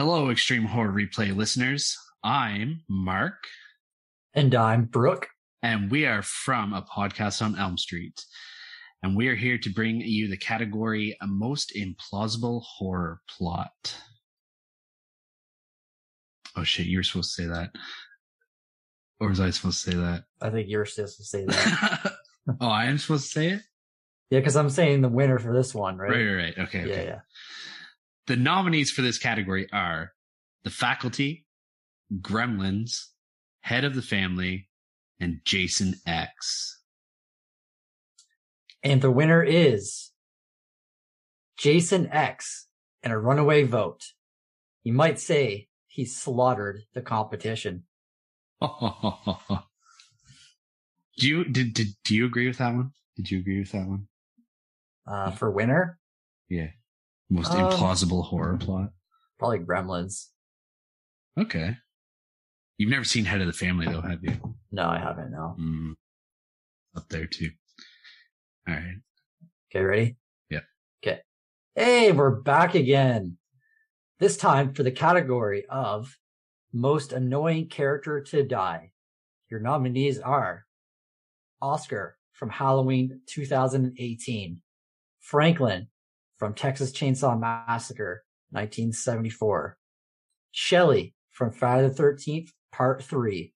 Hello, Extreme Horror Replay listeners. I'm Mark, And I'm Brooke. and we are from a podcast on Elm Street. And we are here to bring you the category a most implausible horror plot. Oh shit, you were supposed to say that. Or was I supposed to say that? I think you're supposed to say that. oh, I am supposed to say it? yeah, because I'm saying the winner for this one, right? Right, right, right. Okay, Yeah, okay. yeah. The nominees for this category are The Faculty, Gremlins, Head of the Family, and Jason X. And the winner is Jason X in a runaway vote. You might say he slaughtered the competition. do you did, did do you agree with that one? Did you agree with that one? Uh, for winner, Yeah. Most Um, implausible horror plot. probably Gremlins. Okay. You've never seen Head of the Family though, have you? No, I haven't. No. Mm. Up there too. All right. Okay, ready? Yeah. Okay. Hey, we're back again. This time for the category of most annoying character to die. Your nominees are Oscar from Halloween 2018, Franklin from Texas Chainsaw Massacre 1974, Shelley from Friday the 13th, Part 3,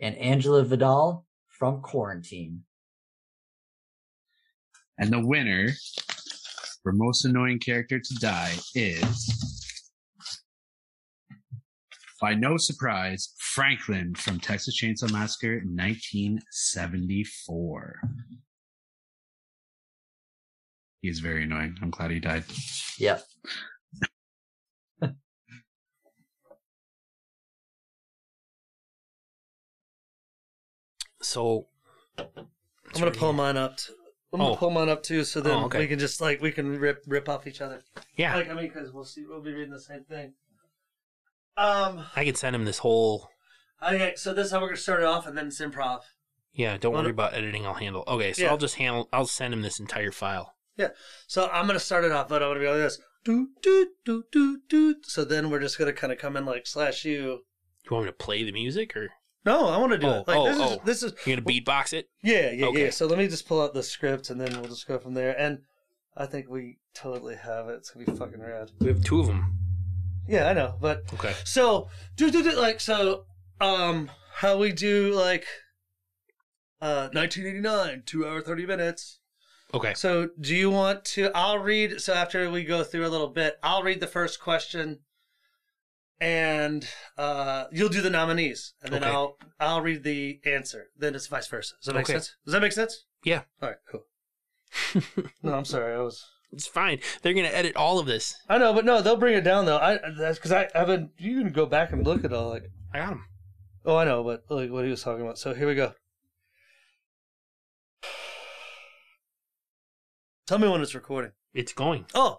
and Angela Vidal from Quarantine. And the winner for most annoying character to die is, by no surprise, Franklin from Texas Chainsaw Massacre 1974. He is very annoying. I'm glad he died. Yep. So I'm gonna pull mine up. T- I'm gonna Oh. pull mine up too, so then Oh, okay. we can just like we can rip rip off each other. Yeah, Like I mean, because we'll see, we'll be reading the same thing. Um. I could send him this whole. Okay, so this is how we're gonna start it off, and then it's improv. Yeah, don't Wanna- worry about editing. I'll handle. Okay, so Yeah. I'll just handle. I'll send him this entire file. So I'm gonna start it off, but I'm gonna be like this. Do do do do do. So then we're just gonna kind of come in like slash you. You want me to play the music, or No, I want to do Oh, it. Like oh, this oh. is this is you gonna beatbox it? yeah yeah Okay. yeah. So let me just pull out the script, and then we'll just go from there. And I think we totally have it. It's gonna be fucking rad. We have two of them. Yeah, I know, but Okay. So do do do like so um how we do like uh 1989 2 hour 30 minutes. Okay. So do you want to I'll read so after we go through a little bit I'll read the first question and uh you'll do the nominees and then Okay. I'll I'll read the answer. Then it's vice versa. Does that make Okay. sense? Does that make sense? Yeah. All right, cool. No, I'm sorry. I was It's fine. They're gonna edit all of this. I know, but no, they'll bring it down though. I that's cuz I haven't you can go back and look at all like I got them. Oh, I know, but like what he was talking about. So here we go. Tell me when it's recording. It's going. Oh.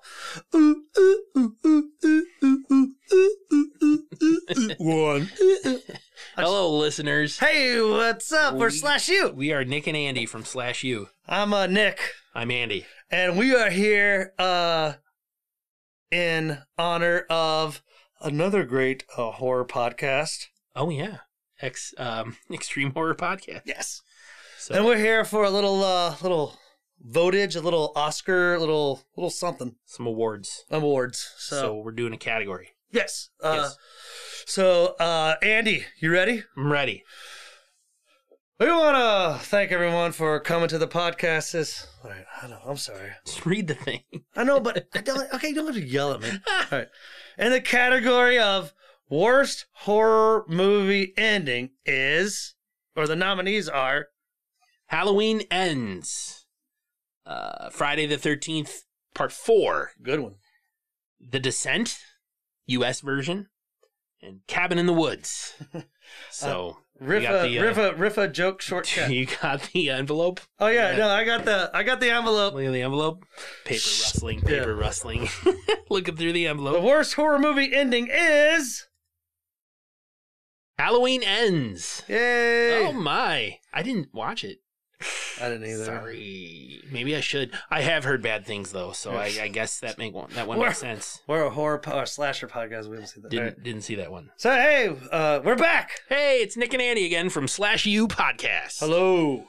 One. Hello, listeners. Hey, what's up? We're We- Slash You. We are Nick and Andy from Slash U. I'm uh, Nick, I'm Andy. and we are here uh, in honor of another great uh, horror podcast. Oh yeah, X um Extreme Horror Podcast. Yes. So And we're here for a little, uh, little votage, a little Oscar, a little, little something some awards. awards. So, So, we're doing a category. yes. Uh, yes, So, uh, Andy, you ready? I'm ready. We want to thank everyone for coming to the podcast. This, all right, I know, I'm sorry. Just read the thing. I know, but I don't, okay, you don't have to yell at me. All right. In the category of worst horror movie ending is, or the nominees are, Halloween ends. Uh, Friday the Thirteenth, Part Four. good one. The Descent, U.S. version, and Cabin in the Woods. So Riff got a, the, uh, riff a, riff a joke shortcut. you got the envelope. Oh yeah, Yeah. no, I got the, I got the envelope. Look at the envelope. Paper rustling. Paper Yeah. rustling. Looking through the envelope. The worst horror movie ending is, Halloween ends. yay! Oh my! I didn't watch it. I didn't either. Sorry. Maybe I should. I have heard bad things though, so I, I guess that make one, that one We're- makes sense. We're a horror po- or slasher podcast. We haven't seen that. Didn't didn't see that one. So hey, uh, we're back. Hey, it's Nick and Andy again from Slash U Podcast. Hello.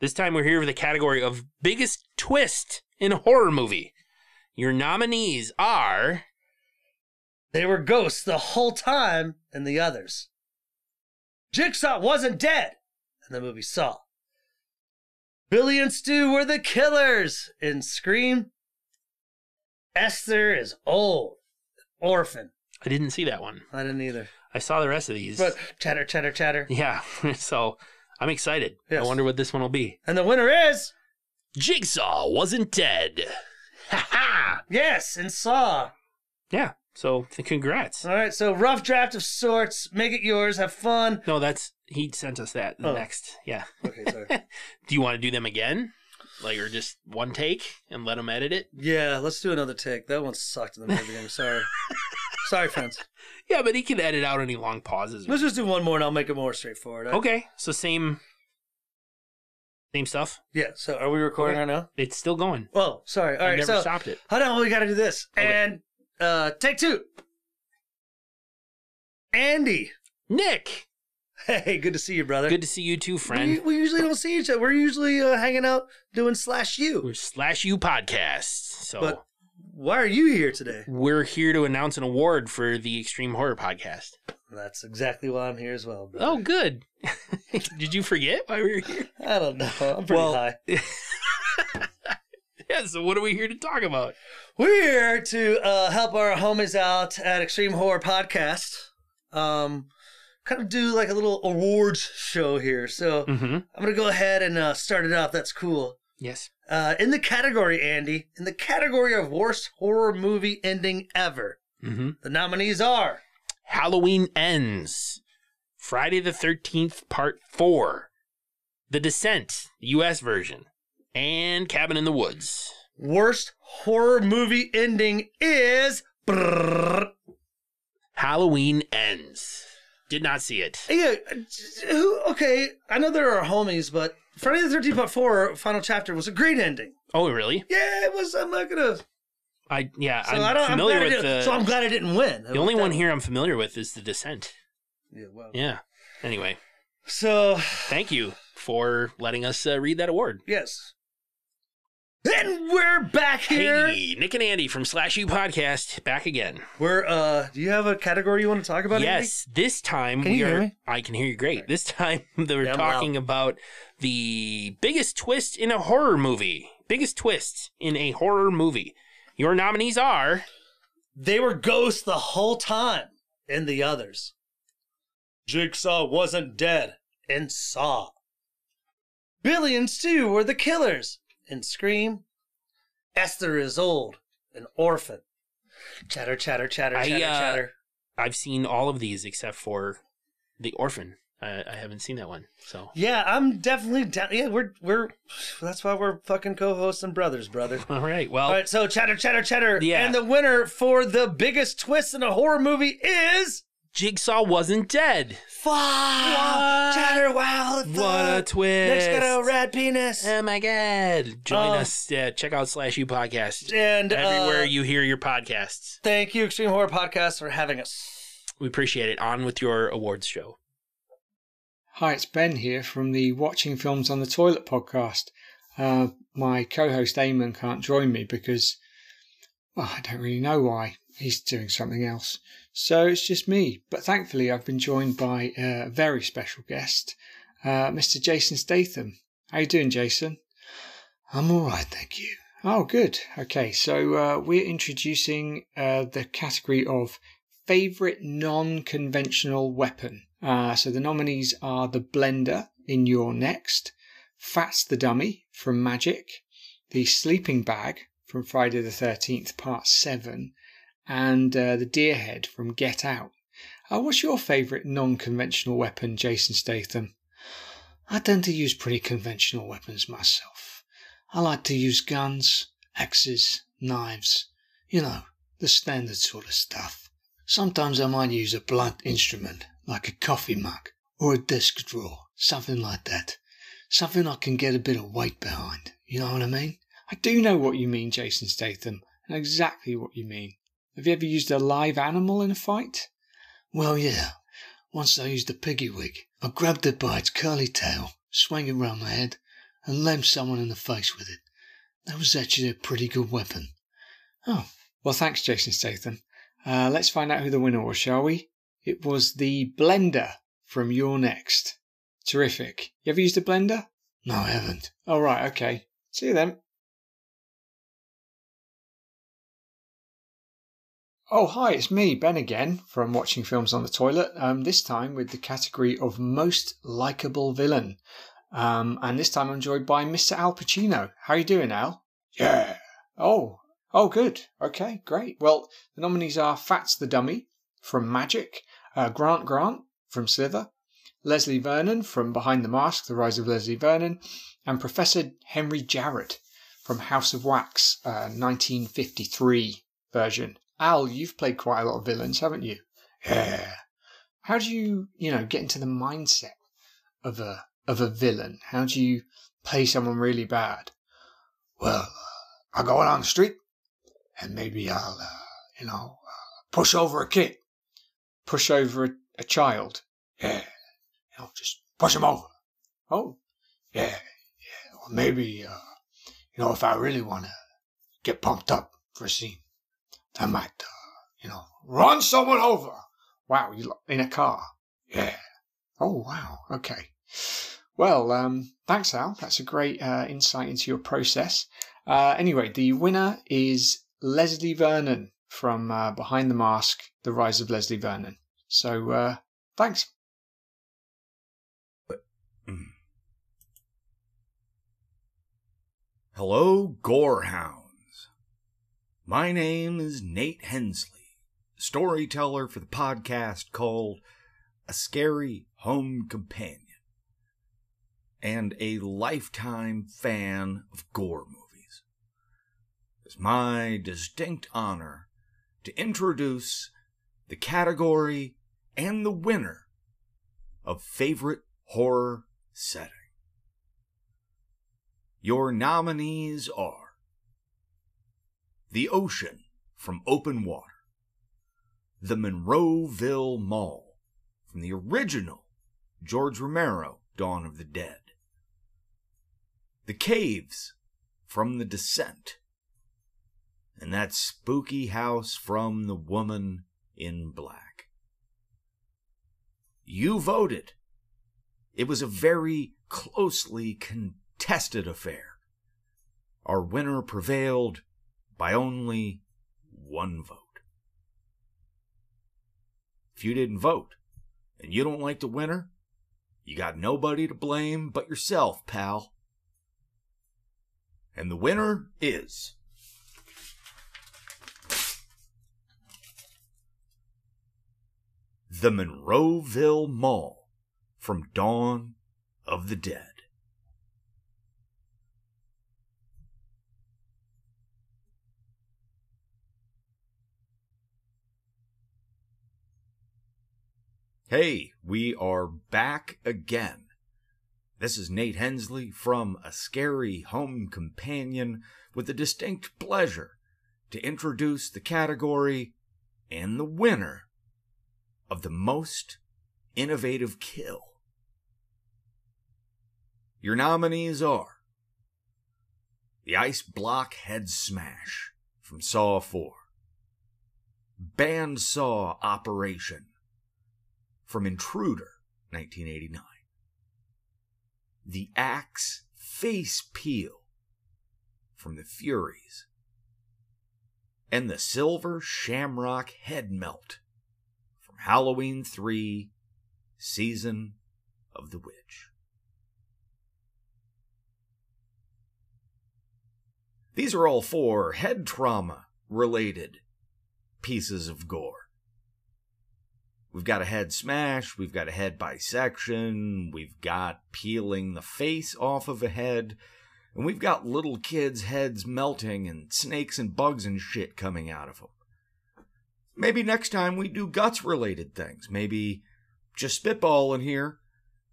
This time we're here for the category of biggest twist in a horror movie. Your nominees are They were ghosts the whole time, and the others. Jigsaw wasn't dead in the movie Saw. Billy and Stu were the killers in Scream. Esther is old, orphan. I didn't see that one. I didn't either. I saw the rest of these. But chatter, chatter, chatter. yeah, so I'm excited. Yes. I wonder what this one will be. And the winner is Jigsaw wasn't dead. Ha ha! yes, and Saw. Yeah. So congrats. All right, so rough draft of sorts. Make it yours. Have fun. No, that's he sent us that Oh. next. Yeah. Okay, sorry. Do you want to do them again, like or just one take and let them edit it? yeah, let's do another take. That one sucked in the very beginning. Sorry. sorry, friends. Yeah, but he can edit out any long pauses. Let's just do one more and I'll make it more straightforward. I- Okay, so same, same stuff. Yeah, so are we recording Okay. right now? It's still going. Oh, sorry. All I right, never so stopped it. hold on, we got to do this. Oh, okay. And uh take two. Andy. Nick, Hey, good to see you, brother. good to see you too, friend. we usually don't see each other. We're usually uh, hanging out doing slash you. We're Slash you podcast. So But why are you here today? we're here to announce an award for the Extreme Horror Podcast. That's exactly why I'm here as well. Brother. Oh, good. Did you forget why we were here? I don't know. I'm pretty Well- high. Yeah. So what are we here to talk about? We're here to uh, help our homies out at Extreme Horror Podcast. Um, kind of do like a little awards show here. So Mm-hmm. I'm gonna go ahead and uh, start it off. That's cool. Yes. Uh, in the category, Andy, in the category of worst horror movie ending ever, Mm-hmm. the nominees are Halloween ends. Friday the 13th, part four. The Descent, U.S. version. And Cabin in the Woods. worst horror movie ending is. Brrrr. Halloween ends. Did not see it. Yeah, who? Okay, I know there are homies, but Friday the Thirteenth Part Four, final chapter was a great ending. Oh, really? Yeah, it was. I'm not gonna. I yeah, So I'm I don't. I'm familiar glad I with the. So I'm glad I didn't win. the only one here I'm familiar with is The Descent. Yeah. Well. Yeah. Anyway, So thank you for letting us uh, read that award. yes. And we're back here. Hey, Nick and Andy from Slash U Podcast back again. We're. uh Do you have a category you want to talk about? Andy? Yes, this time Can we you are. hear me? I can hear you great. This time we're Yeah, I'm talking about the biggest twist in a horror movie. Biggest twist in a horror movie. Your nominees are They were ghosts the whole time. And the others. Jigsaw wasn't dead and Saw. Billy and Stu were the killers and Scream. Esther is old, an orphan. Chatter, chatter, chatter, I, chatter, uh, chatter. I've seen all of these except for the Orphan. I, I haven't seen that one. So Yeah, I'm definitely down. Yeah, we're we're. That's why we're fucking co-hosts and brothers, brother. all right. Well, All right, so chatter, chatter, chatter. Yeah. And the winner for the biggest twist in a horror movie is. Jigsaw wasn't dead. Fuck! Chatter, wow! What a twist! Nick's got a red penis. Oh my god! Join Um, us. Uh, check out Slash U Podcast And everywhere uh, you hear your podcasts. Thank you, Extreme Horror Podcast, for having us. We appreciate it. On with your awards show. Hi, it's Ben here from the Watching Films on the Toilet podcast. Uh, my co host Eamon can't join me because well, I don't really know why. He's doing something else. So it's just me. But thankfully, I've been joined by a very special guest, uh, Mr. Jason Statham. How you doing, Jason? I'm all right, thank you. Oh, good. Okay, so uh, we're introducing uh, the category of favorite non-conventional weapon. Uh, so the nominees are the blender in You're Next, Fats the Dummy from Magic, the sleeping bag from Friday the 13th, Part 7, and uh, the deer head from Get Out. Uh, what's your favourite non conventional weapon, Jason Statham? I tend to use pretty conventional weapons myself. I like to use guns, axes, knives, you know, the standard sort of stuff. Sometimes I might use a blunt instrument, like a coffee mug or a desk drawer, something like that. Something I can get a bit of weight behind. You know what I mean? I do know what you mean, Jason Statham. Exactly what you mean. Have you ever used a live animal in a fight? Well, yeah. Once I used a piggy wig. I grabbed it by its curly tail, swung it round my head, and lammed someone in the face with it. That was actually a pretty good weapon. Oh, well, thanks, Jason Statham. Uh, let's find out who the winner was, shall we? It was the blender from You're Next. Terrific. You ever used a blender? No, I haven't. All oh, right, okay. See you then. Oh, hi, it's me, Ben again, from Watching Films on the Toilet. Um, this time with the category of Most Likeable Villain. Um, and this time I'm joined by Mr. Al Pacino. How are you doing, Al? Yeah. Oh, oh, good. Okay, great. Well, the nominees are Fats the Dummy from Magic, uh, Grant Grant from Slither, Leslie Vernon from Behind the Mask, The Rise of Leslie Vernon, and Professor Henry Jarrod from House of Wax, uh, 1953 version. Al, you've played quite a lot of villains, haven't you? Yeah. How do you, you know, get into the mindset of a of a villain? How do you play someone really bad? Well, uh, I'll go on the street, and maybe I'll, uh, you know, uh, push over a kid. Push over a, a child. Yeah. You know, just push him over. Oh. Yeah. Yeah. Or maybe, uh, you know, if I really want to get pumped up for a scene, I might, uh, you know, run someone over. Wow, you in a car? Yeah. Oh wow. Okay. Well, um, thanks, Al. That's a great uh, insight into your process. Uh, anyway, the winner is Leslie Vernon from uh, Behind the Mask: The Rise of Leslie Vernon. So, uh, thanks. Hello, Gorehound. My name is Nate Hensley, storyteller for the podcast called A Scary Home Companion, and a lifetime fan of gore movies. It's my distinct honor to introduce the category and the winner of favorite horror setting. Your nominees are the Ocean from Open Water. The Monroeville Mall from the original George Romero Dawn of the Dead. The Caves from The Descent. And that spooky house from The Woman in Black. You voted. It was a very closely contested affair. Our winner prevailed by only one vote. If you didn't vote and you don't like the winner, you got nobody to blame but yourself, pal. And the winner is. The Monroeville Mall from Dawn of the Dead. Hey, we are back again. This is Nate Hensley from A Scary Home Companion with the distinct pleasure to introduce the category and the winner of the most innovative kill. Your nominees are the Ice Block Head Smash from Saw 4, Bandsaw Operation from Intruder, 1989. The Axe Face Peel from The Furies. And the Silver Shamrock Head Melt from Halloween 3 Season of the Witch. These are all four head trauma related pieces of gore. We've got a head smash, we've got a head bisection, we've got peeling the face off of a head, and we've got little kids' heads melting and snakes and bugs and shit coming out of them. Maybe next time we do guts related things. Maybe just spitball in here.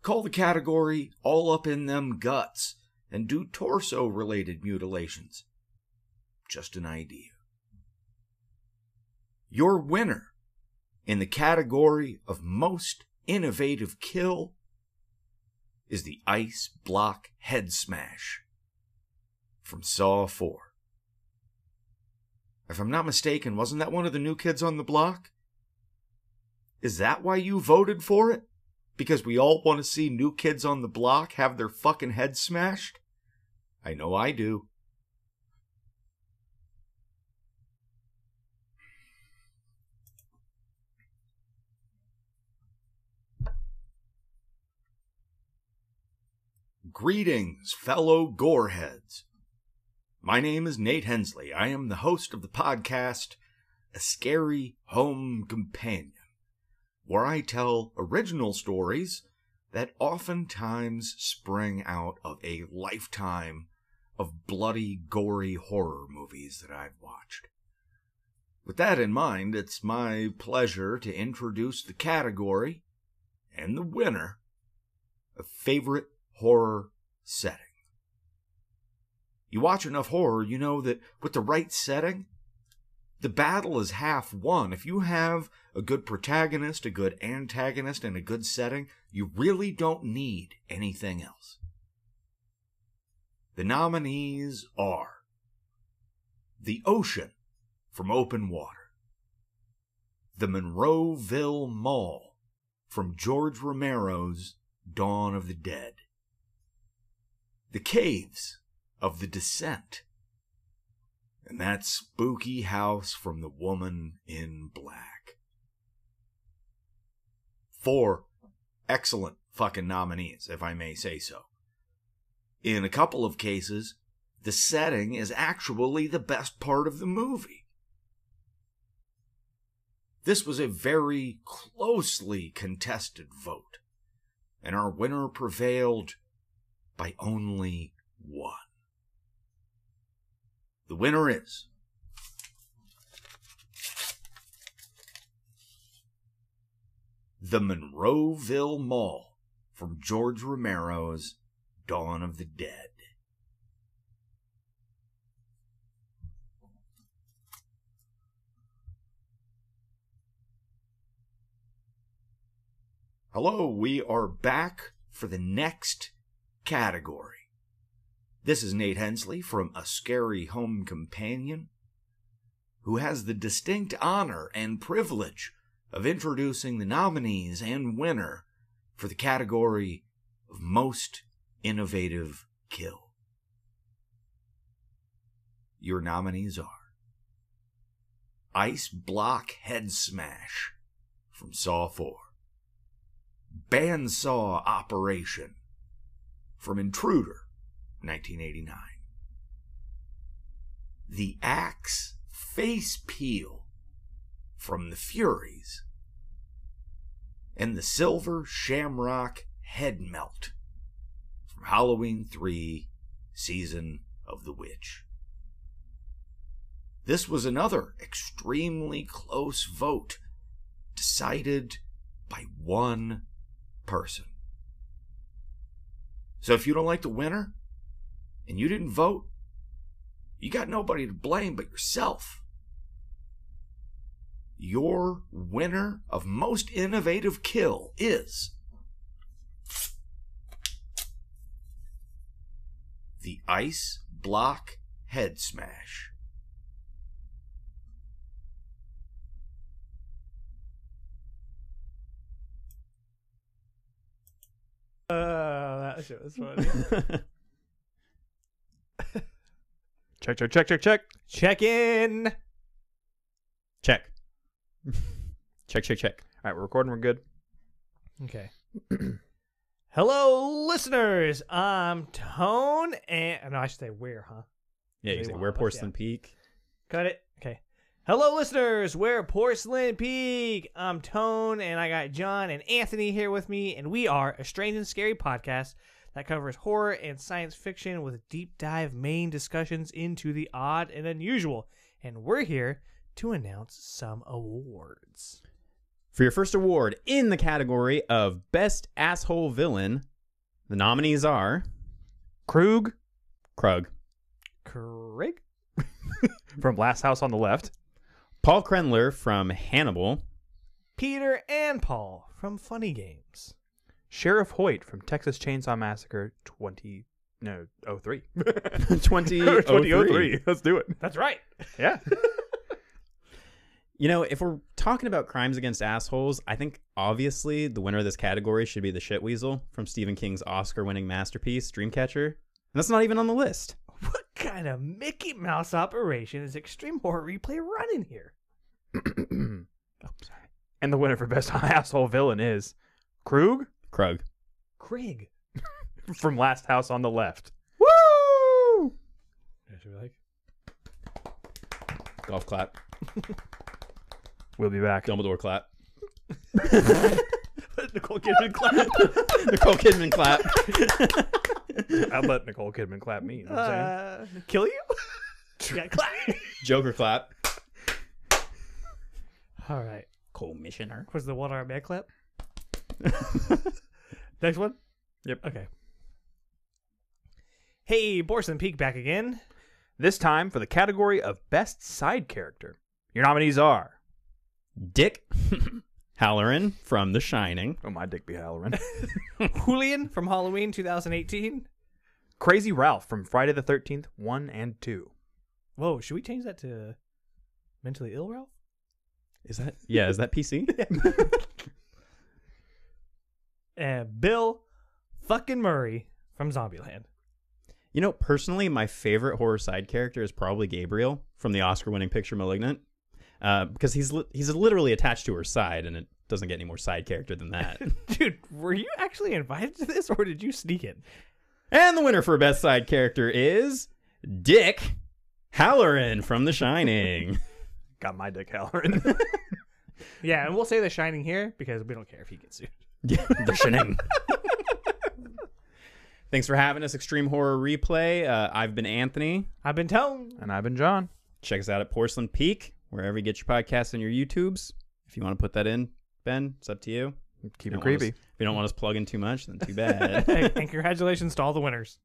Call the category all up in them guts and do torso related mutilations. Just an idea. Your winner in the category of most innovative kill is the ice block head smash from Saw 4. If I'm not mistaken, wasn't that one of the new kids on the block? Is that why you voted for it? Because we all want to see new kids on the block have their fucking heads smashed? I know I do. Greetings, fellow goreheads. My name is Nate Hensley. I am the host of the podcast, A Scary Home Companion, where I tell original stories that oftentimes spring out of a lifetime of bloody, gory horror movies that I've watched. With that in mind, it's my pleasure to introduce the category and the winner of favorite horror setting. You watch enough horror, you know that with the right setting, the battle is half won. If you have a good protagonist, a good antagonist, and a good setting, you really don't need anything else. The nominees are The Ocean from Open Water, The Monroeville Mall from George Romero's Dawn of the Dead, The Caves of the Descent, and that spooky house from the woman in black. Four excellent fucking nominees, if I may say so. In a couple of cases, the setting is actually the best part of the movie. This was a very closely contested vote, and our winner prevailed by only one. The winner is. The Monroeville Mall from George Romero's Dawn of the Dead. Hello, we are back for the next category. This is Nate Hensley from A Scary Home Companion, who has the distinct honor and privilege of introducing the nominees and winner for the category of Most Innovative Kill. Your nominees are Ice Block Head Smash from Saw 4, Bandsaw Operation from Intruder 1989. The Axe Face Peel from The Furies. And the Silver Shamrock Head Melt from Halloween 3 Season of the Witch. This was another extremely close vote, decided by one person. So if you don't like the winner, and you didn't vote, you got nobody to blame but yourself. Your winner of most innovative kill is the Ice Block Head Smash. Uh, that shit was funny. Check, check, check, check, check. Check in. Check. check, check, check. All right, we're recording. We're good. Okay. Hello, listeners. I'm Tone, and no, I should say where, huh? Yeah, you say want we're Porcelain. Peak. Got it. Okay. Hello, listeners. We're Porcelain Peak. I'm Tone, and I got John and Anthony here with me, and we are a strange and scary podcast that covers horror and science fiction with deep dive main discussions into the odd and unusual. And we're here to announce some awards. For your first award in the category of Best Asshole Villain, the nominees are Krug Krug, Craig? from Last House on the Left. Paul Krendler from Hannibal, Peter and Paul from Funny Games. Sheriff Hoyt from Texas Chainsaw Massacre 20. No, 03. 2003. 2003. Let's do it. That's right. Yeah. You know, if we're talking about crimes against assholes, I think obviously the winner of this category should be the shit weasel from Stephen King's Oscar winning masterpiece, Dreamcatcher. And that's not even on the list. What kind of Mickey Mouse operation is Extreme Horror Replay running here? oh, sorry. And the winner for Best Asshole Villain is Krug Krug. Craig. from Last House on the Left. Woo! Should we like? Golf clap. We'll be back. Dumbledore clap. Nicole Kidman clap. Nicole Kidman clap. I'd let Nicole Kidman clap me. You know what I'm saying? Uh, kill you? yeah, clap. Joker clap. All right. Commissioner. Was the one arm man clap? Next one? Yep. Okay. Hey, Porcelain Peak back again. This time for the category of Best Side Character. Your nominees are Dick Hallorann from The Shining. Oh, my Dick be Hallorann. Julian from Halloween 2018. Crazy Ralph from Friday the 13th, 1 and 2. Whoa, should we change that to mentally ill Ralph? Is that yeah? Is that PC? And Bill fucking Murray from Zombieland. You know, personally, my favorite horror side character is probably Gabriel from the Oscar-winning picture *Malignant*, uh, because he's li- he's literally attached to her side, and it doesn't get any more side character than that. Dude, were you actually invited to this or did you sneak in? and the winner for best side character is Dick Hallorann from The Shining. Got my Dick Hallorann. Yeah, and we'll say The Shining here because we don't care if he gets sued. Yeah, The Shining. Thanks for having us, Extreme Horror Replay. Uh, I've been Anthony. I've been Tone. and I've been John. Check us out at Porcelain Peak, wherever you get your podcasts and your YouTubes. If you want to put that in, Ben, it's up to you. Keep You it don't us- creepy. if you don't want us plugging too much, then too bad. and, and congratulations to all the winners.